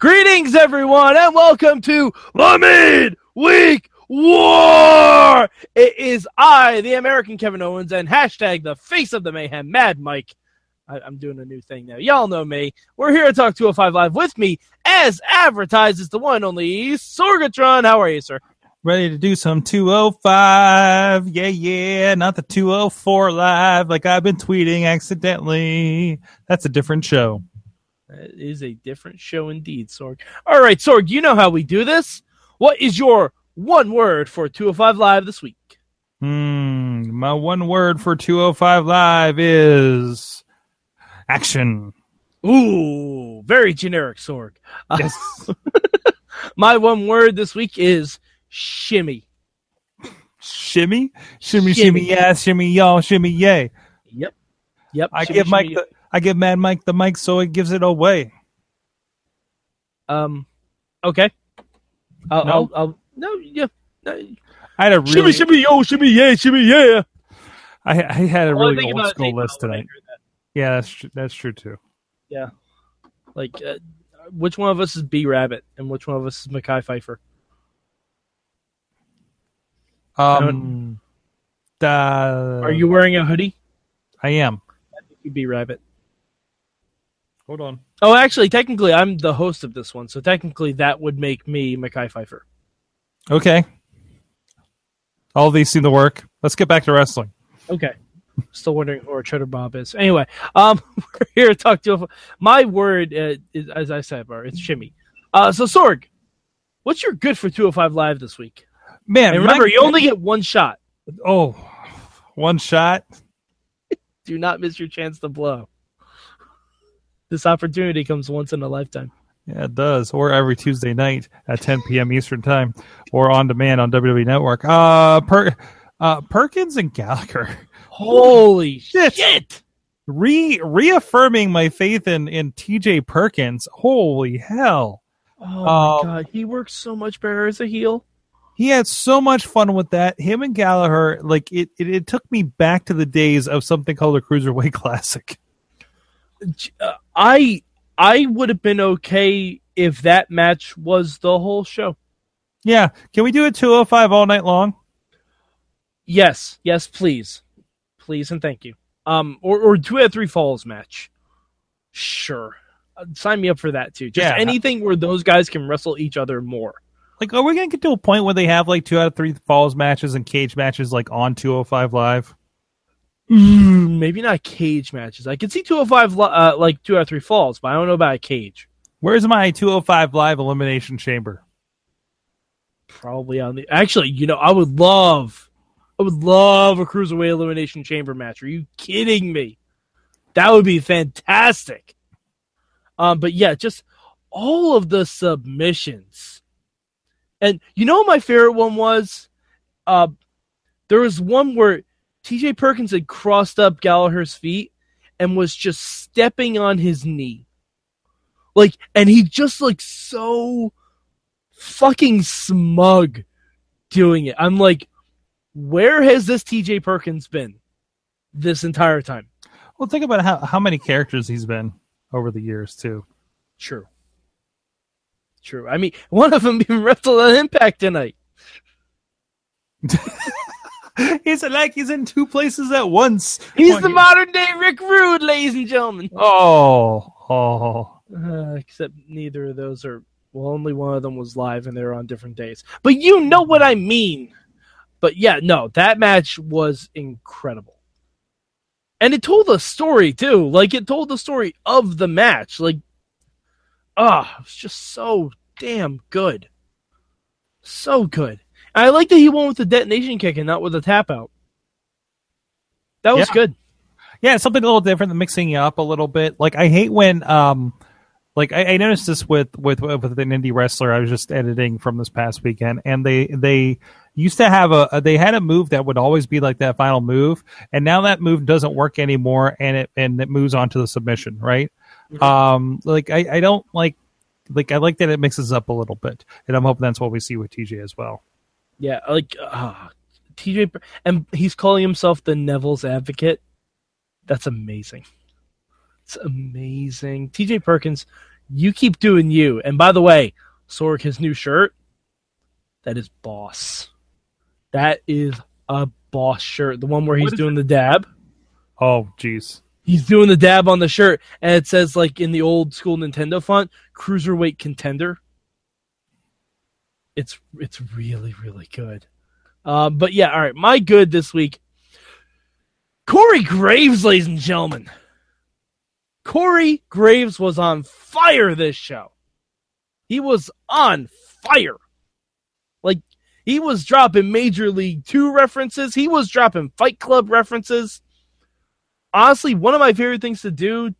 Greetings, everyone, and welcome to the Midweek War. It is I, the American Kevin Owens, and hashtag the face of the mayhem, Mad Mike. I, am doing a new thing now. Y'all know me. We're here to talk 205 Live with me, as advertised, is the one only Sorgatron. How are you, sir? Ready to do some 205. Yeah, yeah. Not the 204 live like I've been tweeting accidentally. That's a different show. That is a different show indeed, Sorg. All right, Sorg, you know how we do this. What is your one word for 205 Live this week? Hmm, my one word for 205 Live is action. Ooh, very generic, Sorg. Yes. Uh, my one word this week is shimmy. Shimmy? Shimmy, shimmy, shimmy yeah, shimmy, y'all, shimmy, yay. Yep. Yep. I shimmy, give Mike shimmy, the I give Mad Mike the mic so it gives it away. Um, okay. I'll, no, I'll, I'll no, yeah. No. I had a shimmy, really shimmy, yo, shimmy, yeah, shimmy, yeah. I, I had a really old school list tonight. Yeah, that's true. That's true too. Yeah, like uh, which one of us is B Rabbit and which one of us is Mekhi Phifer? Um, the, are you wearing a hoodie? I am. I think you B Rabbit. Hold on. Oh, actually, technically, I'm the host of this one, so technically, that would make me Mekhi Phifer. Okay. All these seem to work. Let's get back to wrestling. Okay. Still wondering who our Cheddar Bob is. Anyway, um, we're here to talk to my word uh, is, as I said, bar it's shimmy. Uh, so Sorg, what's your good for 205 Live this week? Man, and remember, my... you only get one shot. Oh, one shot. Do not miss your chance to blow this opportunity comes once in a lifetime. Yeah, it does. Or every Tuesday night at 10 p.m. Eastern Time, or on demand on WWE Network. Uh, per, uh Perkins and Gallagher. Holy shit! shit! Re reaffirming my faith in in TJ Perkins. Holy hell! Oh my um, god, he works so much better as a heel. He had so much fun with that. Him and Gallagher, like it, it, it took me back to the days of something called a Cruiserweight Classic. I I would have been okay if that match was the whole show. Yeah, can we do a 205 all night long? Yes, yes, please, please, and thank you. Um, or or two out of three falls match. Sure, uh, sign me up for that too. Just yeah. anything where those guys can wrestle each other more. Like, are we gonna get to a point where they have like two out of three falls matches and cage matches like on 205 live? Mm, maybe not cage matches. I can see 205 uh, like two or three falls, but I don't know about a cage. Where's my 205 live elimination chamber? Probably on the. Actually, you know, I would love, I would love a cruiserweight elimination chamber match. Are you kidding me? That would be fantastic. Um, but yeah, just all of the submissions, and you know, my favorite one was, uh, there was one where TJ Perkins had crossed up Gallagher's feet and was just stepping on his knee. Like, and he just like so fucking smug doing it. I'm like, where has this TJ Perkins been this entire time? Well, think about how, how many characters he's been over the years, too. True. True. I mean, one of them even wrestled on Impact tonight. he's like he's in two places at once. He's the modern day Rick Rude, ladies and gentlemen. Oh, oh. Uh, except neither of those are. Well, only one of them was live, and they were on different days. But you know what I mean. But yeah, no, that match was incredible, and it told a story too. Like it told the story of the match. Like, ah, oh, it was just so damn good, so good. I like that he went with the detonation kick and not with the tap out. That was yeah. good. Yeah, something a little different than mixing it up a little bit. Like I hate when um like I, I, noticed this with, with with an indie wrestler I was just editing from this past weekend, and they they used to have a they had a move that would always be like that final move, and now that move doesn't work anymore, and it and it moves on to the submission, right? Mm-hmm. Um, like I, I don't like like I like that it mixes up a little bit, and I'm hoping that's what we see with TJ as well. Yeah, like uh, ah, TJ, and he's calling himself the Neville's advocate. That's amazing. It's amazing. TJ Perkins You keep doing you. And by the way, Sorg, his new shirt, that is boss. That is a boss shirt. The one where he's doing the dab. Oh, jeez. He's doing the dab on the shirt, and it says like in the old school Nintendo font, "Cruiserweight Contender." It's it's really really good. Uh, but yeah, all right. My good this week. Corey Graves, ladies and gentlemen. Corey Graves was on fire this show. He was on fire. Like he was dropping Major League 2 references, he was dropping Fight Club references. Honestly, one of my favorite things to do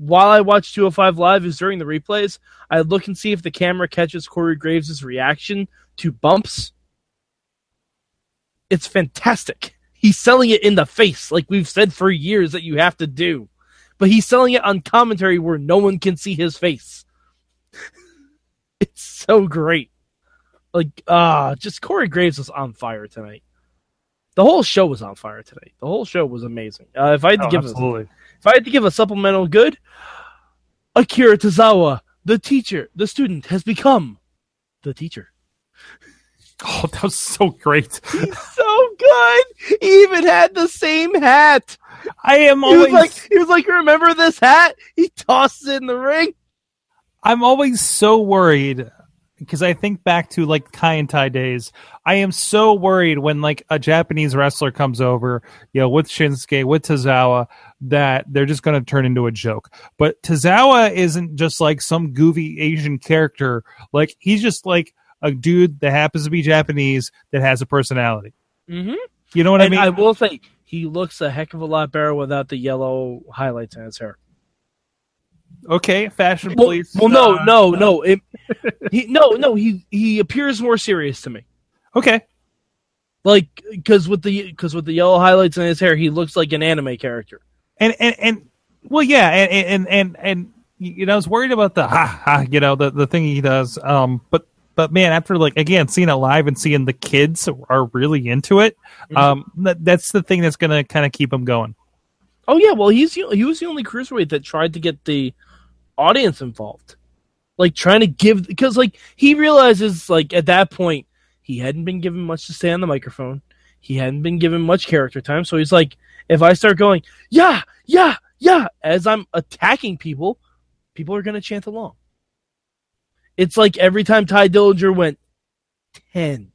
while I watch 205 Live is during the replays, I look and see if the camera catches Corey Graves' reaction to bumps. It's fantastic. He's selling it in the face, like we've said for years that you have to do. But he's selling it on commentary where no one can see his face. it's so great. Like, ah, uh, just Corey Graves was on fire tonight. The whole show was on fire tonight. The whole show was amazing. Uh, if I had to oh, give absolutely. a, if I had to give a supplemental good, Akira Tozawa, the teacher, the student has become the teacher. Oh, that was so great. He's so good. He even had the same hat. I am always he was like he was like, remember this hat? He tosses it in the ring. I'm always so worried because I think back to like Kaientai days. I am so worried when like a Japanese wrestler comes over, you know, with Shinsuke, with Tozawa, that they're just going to turn into a joke. But Tozawa isn't just like some goofy Asian character. Like he's just like a dude that happens to be Japanese that has a personality. Mm-hmm. You know what and I mean? I will say he looks a heck of a lot better without the yellow highlights in his hair. Okay, fashion well, police. Well, no, uh, no, no. It, he, no, no. He he appears more serious to me. Okay, like because with the because with the yellow highlights in his hair, he looks like an anime character. And and and well, yeah, and and and and you know, I was worried about the ha ha, you know, the the thing he does. Um, but but man, after like again seeing it live and seeing the kids are really into it, mm-hmm. um, that, that's the thing that's gonna kind of keep him going. Oh yeah, well he's he was the only cruiserweight that tried to get the audience involved, like trying to give because like he realizes like at that point he hadn't been given much to say on the microphone, he hadn't been given much character time, so he's like, if I start going yeah yeah yeah as I'm attacking people, people are gonna chant along. It's like every time Tye Dillinger went 10.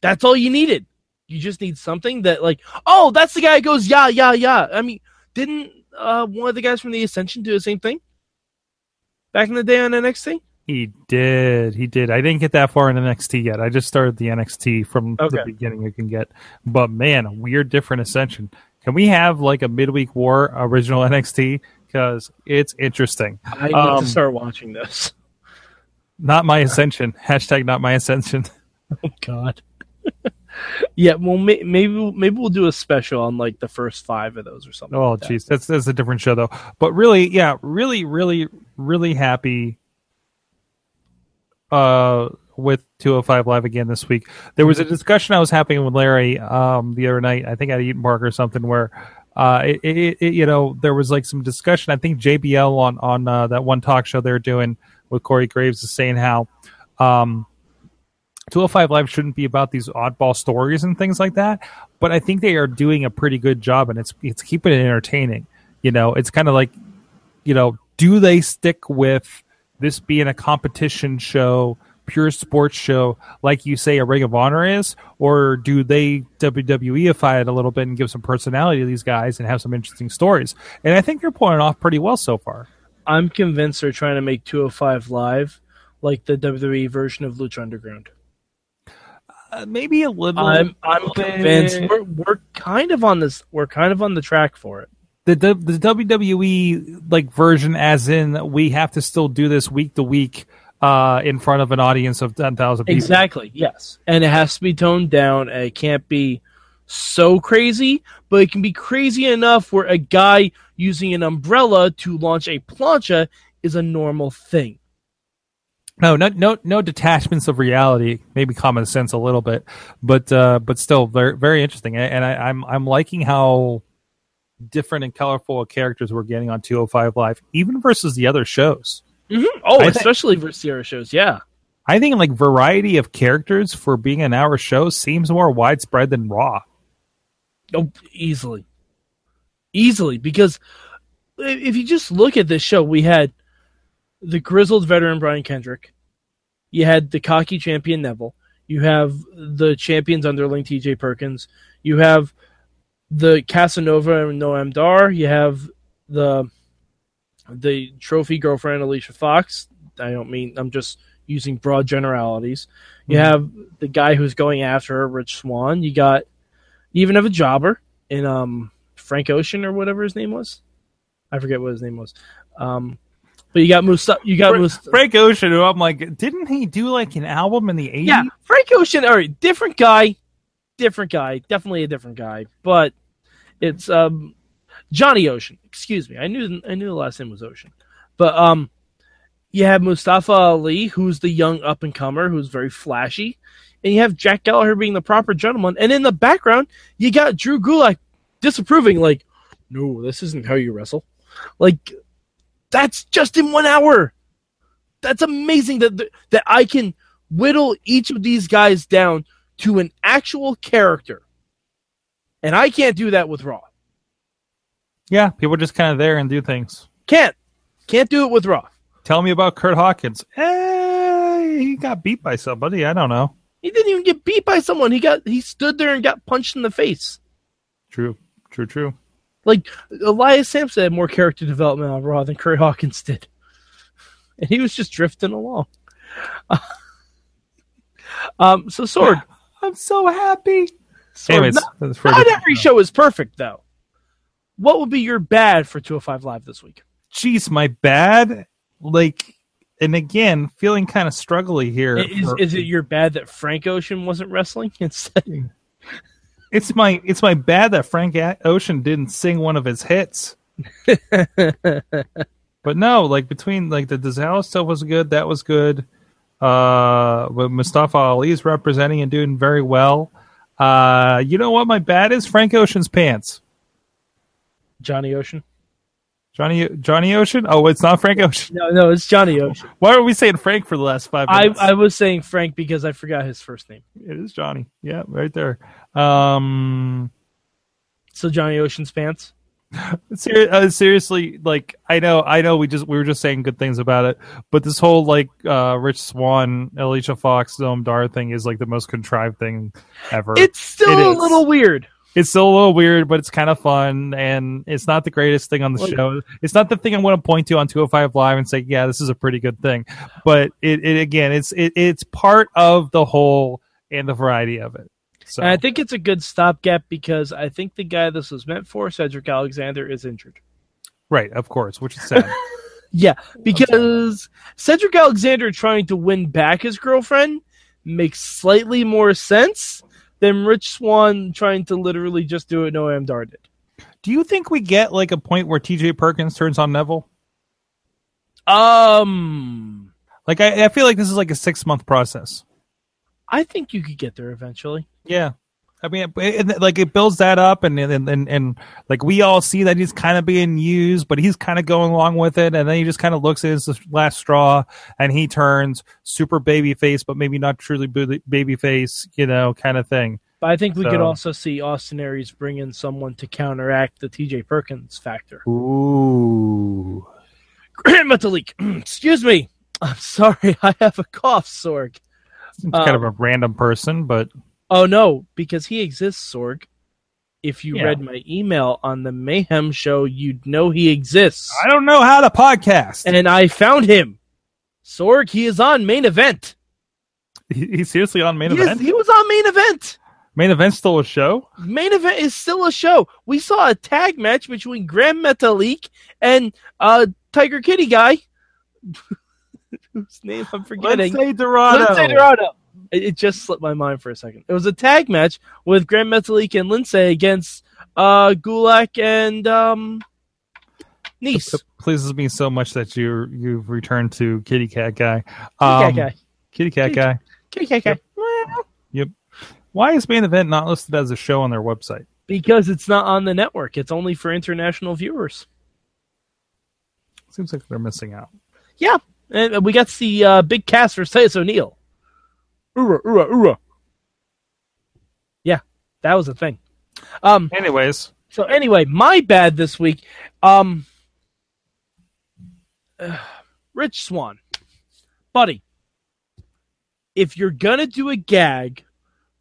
That's all you needed. You just need something that, like, oh, that's the guy who goes, yeah, yeah, yeah. I mean, didn't uh, one of the guys from the Ascension do the same thing back in the day on NXT? He did. He did. I didn't get that far in NXT yet. I just started the NXT from okay. the beginning. You can get, but man, a weird, different Ascension. Can we have like a midweek war original NXT? Because it's interesting. I need um, to start watching this. Not my ascension. Hashtag not my ascension. Oh God. Yeah, well, may- maybe maybe we'll do a special on like the first five of those or something. Oh, jeez, like that. that's that's a different show though. But really, yeah, really, really, really happy. Uh, with 205 live again this week. There was a discussion I was having with Larry um the other night. I think at Eaton Park or something where. Uh, it, it, it, you know, there was like some discussion. I think JBL on on uh, that one talk show they're doing with Corey Graves is saying how um, 205 Live shouldn't be about these oddball stories and things like that, but I think they are doing a pretty good job, and it's it's keeping it entertaining. You know, it's kind of like, you know, do they stick with this being a competition show? pure sports show like you say a Ring of Honor is, or do they WWEify it a little bit and give some personality to these guys and have some interesting stories? And I think they're pulling off pretty well so far. I'm convinced they're trying to make 205 Live like the WWE version of Lucha Underground. Uh, maybe a little. I'm I'm convinced we're we're kind of on this. We're kind of on the track for it. The, the the WWE like version, as in we have to still do this week to week uh, in front of an audience of ten thousand people. Exactly. Yes, and it has to be toned down. And it can't be so crazy, but it can be crazy enough where a guy using an umbrella to launch a plancha is a normal thing. No, no, no, no detachments of reality. Maybe common sense a little bit, but uh, but still very very interesting. And I, I'm I'm liking how different and colorful characters we're getting on 205 Live, even versus the other shows. Oh, I especially for Sierra shows. Yeah. I think like variety of characters for being an hour show seems more widespread than Raw. Oh, easily, easily. Because if you just look at this show, we had the grizzled veteran Brian Kendrick, you had the cocky champion Neville, you have the champions underling T.J. Perkins, you have the Casanova and Noam Dar, you have the the trophy girlfriend Alicia Fox. I don't mean I'm just using broad generalities. You Mhm. have the guy who's going after her, Rich Swann. You got you even have a jobber in um Frank Ocean or whatever his name was. I forget what his name was. Um, but you got Mustafa. You got Fra- Mustafa. Frank Ocean, who I'm like, didn't he do like an album in the 80s? Yeah, Frank Ocean. All right, different guy, different guy, definitely a different guy. But it's um Johnny Ocean. Excuse me, I knew I knew the last name was Ocean. But um, you have Mustafa Ali, who's the young up and comer, who's very flashy, and you have Jack Gallagher being the proper gentleman. And in the background, you got Drew Gulak disapproving, like, no, this isn't how you wrestle. Like, that's just in one hour. That's amazing that that I can whittle each of these guys down to an actual character. And I can't do that with Raw. Yeah, people are just kind of there and do things. Can't. Can't do it with Raw. Tell me about Kurt Hawkins. Eh, he got beat by somebody. I don't know. He didn't even get beat by someone. He got he stood there and got punched in the face. True, true, true. Like Elias Samson had more character development on Raw than Kurt Hawkins did. And he was just drifting along. um so Sorg. I'm so happy. Sorg Anyways, not, that's for a not every show. show is perfect though. What would be your bad for 205 Live this week? Jeez, my bad. Like, and again, feeling kind of struggly here. Is, for- is it your bad that Frank Ocean wasn't wrestling instead? It's my it's my bad that Frank Ocean didn't sing one of his hits. But no, like between like the Dizal stuff was good, that was good. Uh, but Mustafa Ali's representing and doing very well. Uh, you know what? My bad is Frank Ocean's pants. Johnny Ocean? Johnny Johnny Ocean. Oh, it's not Frank Ocean. No, no, it's Johnny Ocean. Why are we saying Frank for the last five I, minutes? I was saying Frank because I forgot his first name. it is Johnny. Yeah, right there. Um, So Johnny Ocean's pants. Ser- uh, seriously, like I know, I know, we just we were just saying good things about it, but this whole like uh Rich Swann, Alicia Fox, Noam Dar thing is like the most contrived thing ever. It's still It a is. little weird. it's still a little weird, but it's kind of fun, and it's not the greatest thing on the Like- show. It's not the thing I'm going to point to on 205 Live and say, yeah, this is a pretty good thing. But it, it again, it's it, it's part of the whole and the variety of it. So And I think it's a good stopgap because I think the guy this was meant for, Cedric Alexander, is injured. right, of course, which is sad. Yeah, because Cedric Alexander trying to win back his girlfriend makes slightly more sense than Rich Swann trying to literally just do what Noam Dar did. Do you think we get like a point where TJ Perkins turns on Neville? Um, Like I, I feel like this is like a six month process. I think you could get there eventually. Yeah. I mean, it, it- like it builds that up, and and, and and like we all see that he's kind of being used, but he's kind of going along with it, and then he just kind of looks at his last straw, and he turns super baby face, but maybe not truly baby face, you know, kind of thing. But I think we could also see Austin Aries bring in someone to counteract the TJ Perkins factor. Ooh, Grant Metalik, excuse me. I'm sorry, I have a cough, Sorg. Seems kind of Um, a random person, but Oh no, because he exists, Sorg. If you Yeah. read my email on the Mayhem show, you'd know he exists. I don't know how to podcast. And I found him. Sorg, he is on main event. He- he's seriously on main He, is- event. he was on main event. Main event still a show. Main event is still a show. We saw a tag match between Grand Metalik and uh Tiger Kitty guy. Whose name I'm forgetting. Lince Dorado. Lince Dorado. It, it just slipped my mind for a second. It was a tag match with Grand Metalik and Lince against uh Gulak and um Nice. It pleases me so much that you you've returned to Kitty Cat Guy. Kitty Um, Cat guy. Kitty Cat Kitty- Guy. Kitty Cat guy. Yep. Why is main event not listed as a show on their website? Because it's not on the network. It's only for international viewers. Seems like they're missing out. And And we got to see uh, Big Cass versus Titus O'Neil. Oorah, oorah, oorah. Yeah, that was a thing. Um, Anyways, so anyway, my bad this week. Um, uh, Rich Swann, buddy, if you're gonna do a gag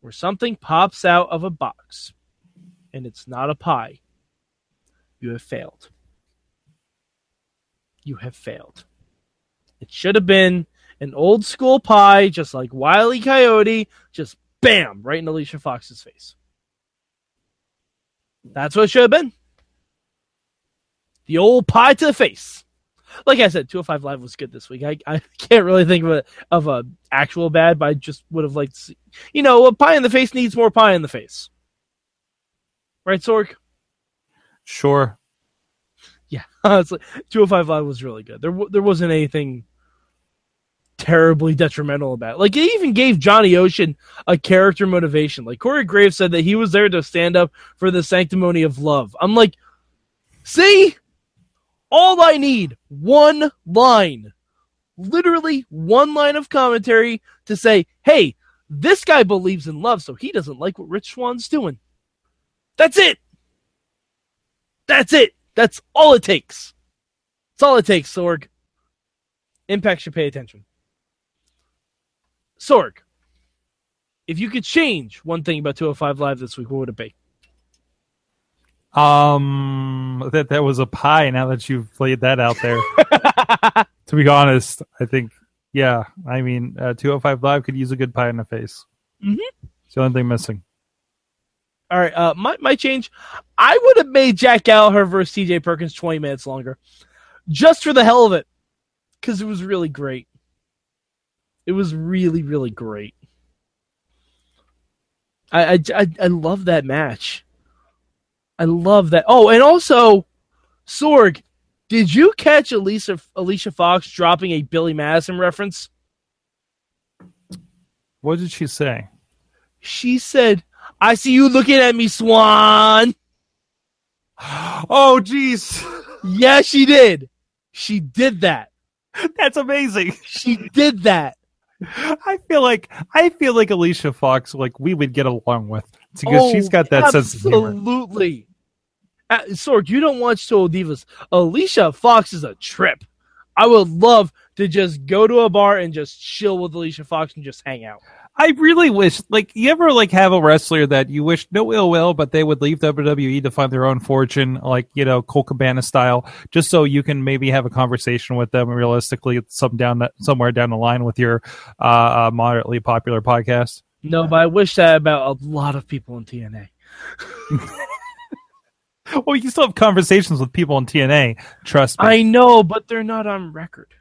where something pops out of a box and it's not a pie, you have failed. You have failed. It should have been an old school pie, just like Wiley Coyote, just bam, right in Alicia Fox's face. That's what it should have been. The old pie to the face. Like I said, 205 Live was good this week. I, I can't really think of a of a actual bad, but I just would have liked to see. You know, a pie in the face needs more pie in the face. Right, Sorg? sure. Yeah, honestly, 205 Live was really good. There there wasn't anything terribly detrimental about it. Like, it even gave Johnny Ocean a character motivation. Like, Corey Graves said that he was there to stand up for the sanctimony of love. I'm like, see? All I need, one line. Literally one line of commentary to say, hey, this guy believes in love, so he doesn't like what Rich Swann's doing. That's it. That's it. That's all it takes. That's all it takes, Sorg. Impact should pay attention. Sorg, if you could change one thing about 205 Live this week, what would it be? Um, that that was a pie. Now that you've laid that out there, to be honest, I think yeah. I mean, uh, 205 Live could use a good pie in the face. Mm-hmm. It's the only thing missing. All right, uh, my my change. I would have made Jack Gallagher versus T.J. Perkins twenty minutes longer, just for the hell of it, because it was really great. It was really really great. I I, I, I love that match. I love that. Oh, and also, Sorg, did you catch Alicia Alicia Fox dropping a Billy Madison reference? What did she say? She said, "I see you looking at me, Swann." Oh, jeez, Yeah, she did. She did that. that's amazing. She did that. I feel like I feel like Alicia Fox, like we would get along with because she's got that sense of humor. Absolutely. Uh, Sorg, you don't watch Total Divas. Alicia Fox is a trip. I would love to just go to a bar and just chill with Alicia Fox and just hang out. I really wish, like, you ever like have a wrestler that you wish no ill will, but they would leave WWE to find their own fortune, like you know Colt Cabana style, just so you can maybe have a conversation with them realistically, some down that somewhere down the line with your uh, uh, moderately popular podcast. No, but I wish that about a lot of people in TNA. Well, you still have conversations with people in TNA. Trust me. I know, but they're not on record.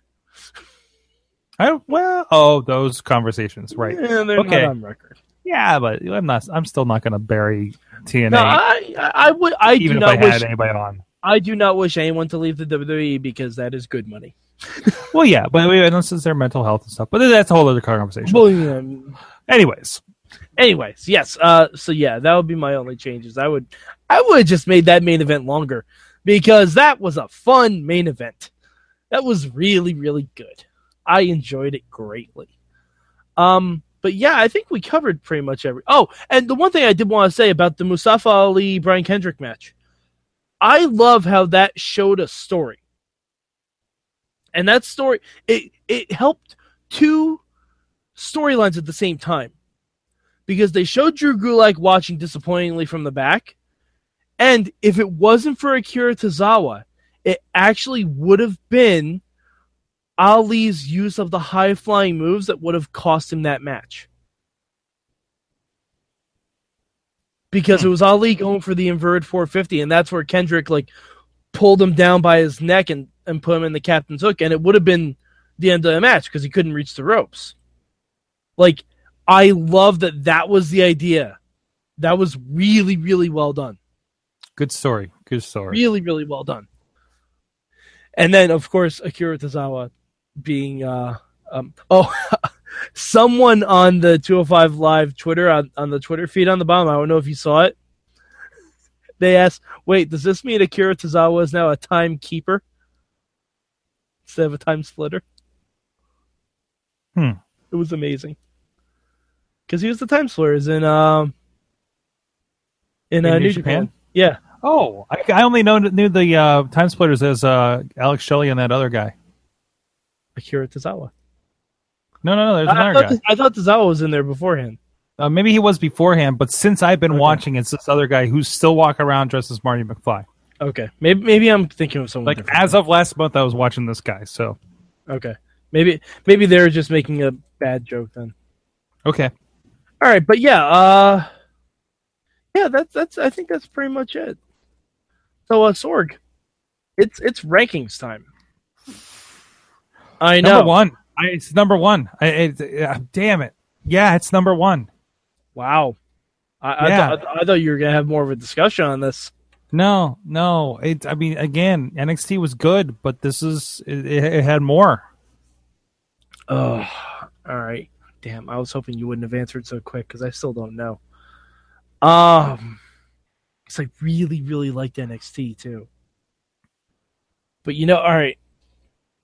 I, well, oh, those conversations, right? Yeah, they're Okay. not on record. Yeah, but I'm not. I'm still not going to bury TNA, No, I, I, I would. I do even if not I wish. anybody on. I do not wish anyone to leave the WWE because that is good money. Well, yeah, but unless it's their mental health and stuff. But that's a whole other conversation. Well, know, Anyways, anyways, yes. Uh, so yeah, that would be my only changes. I would, I would have just made that main event longer because that was a fun main event. That was really, really good. I enjoyed it greatly. Um, but yeah, I think we covered pretty much every. Oh, and the one thing I did want to say about the Mustafa Ali Brian Kendrick match, I love how that showed a story, and that story it it helped two storylines at the same time because they showed Drew Gulak watching disappointingly from the back. And if it wasn't for Akira Tozawa, it actually would have been Ali's use of the high flying moves that would have cost him that match. Because it hmm. was Ali going for the inverted 450, and that's where Kendrick like pulled him down by his neck and, and put him in the captain's hook, and it would have been the end of the match because he couldn't reach the ropes. Like, I love that that was the idea. That was really, really well done. good story. Good story. Really, really well done. And then, of course, Akira Tozawa being, uh, um, oh, someone on the 205 Live Twitter, on, on the Twitter feed on the bottom, I don't know if you saw it. They asked, wait, does this mean Akira Tozawa is now a timekeeper instead of a time splitter? Hmm. It was amazing because he was the time splitters in um in, In uh, New New Japan? Japan. Yeah, Oh, I, I only know, knew the uh, time splitters as uh, Alex Shelley and that other guy. Akira Tozawa. No, no, no. There's I, another thought, guy. I thought Tozawa was in there beforehand. Uh, maybe he was beforehand, but since I've been Okay. watching, it's this other guy who's still walking around dressed as Marty McFly. Okay, maybe maybe I'm thinking of someone Like different. as of last month, I was watching this guy. So okay, maybe maybe they're just making a bad joke then. okay, All right, but yeah, uh, yeah, that's that's. I think that's pretty much it. So, uh, Sorg, it's it's rankings time. I know. number one. I, it's number one. I, it, uh, damn it. Yeah, it's number one. Wow. I, I, Yeah. thought, I thought you were gonna have more of a discussion on this. No, no. It. I mean, again, NXT was good, but this is it, it, it had more. Oh, all right. Damn, I was hoping you wouldn't have answered so quick because I still don't know. Um, because I really, really liked NXT too. But you know, all right,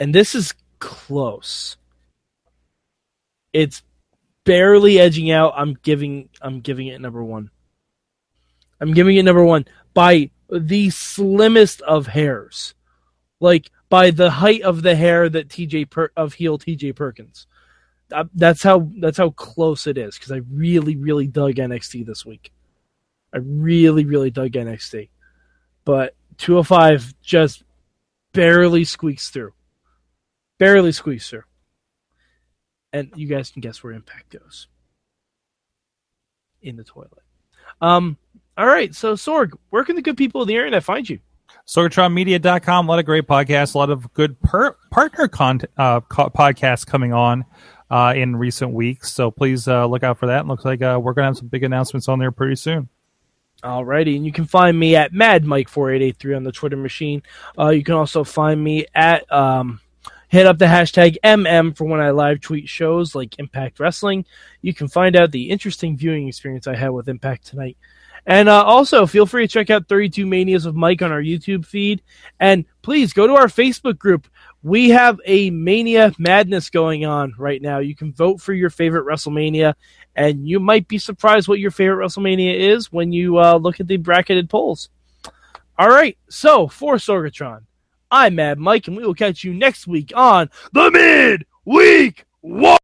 and this is close. It's barely edging out. I'm giving, I'm giving it number one. I'm giving it number one by the slimmest of hairs, like by the height of the hair that TJ per- of heel TJ Perkins. Uh, that's how that's how close it is because I really really dug NXT this week. I really really dug NXT, but 205 just barely squeaks through, barely squeaks through, and you guys can guess where Impact goes. In the toilet. Um. All right. So Sorg, where can the good people of the internet find you? SorgatronMedia.com. A lot of great podcasts, a lot of good per- partner con- uh, co- podcasts coming on uh, in recent weeks. So please uh, look out for that. It looks like uh, we're going to have some big announcements on there pretty soon. Alrighty, and you can find me at Mad Mike four eight eight three on the Twitter machine. Uh, you can also find me at um, hit up the hashtag MM for when I live tweet shows like Impact Wrestling. You can find out the interesting viewing experience I had with Impact tonight. And uh, also, feel free to check out 32 Manias of Mike on our YouTube feed. And please go to our Facebook group. We have a Mania madness going on right now. You can vote for your favorite WrestleMania, and you might be surprised what your favorite WrestleMania is when you uh, look at the bracketed polls. All right, so for Sorgatron, I'm Mad Mike, and we will catch you next week on the Mid Week War.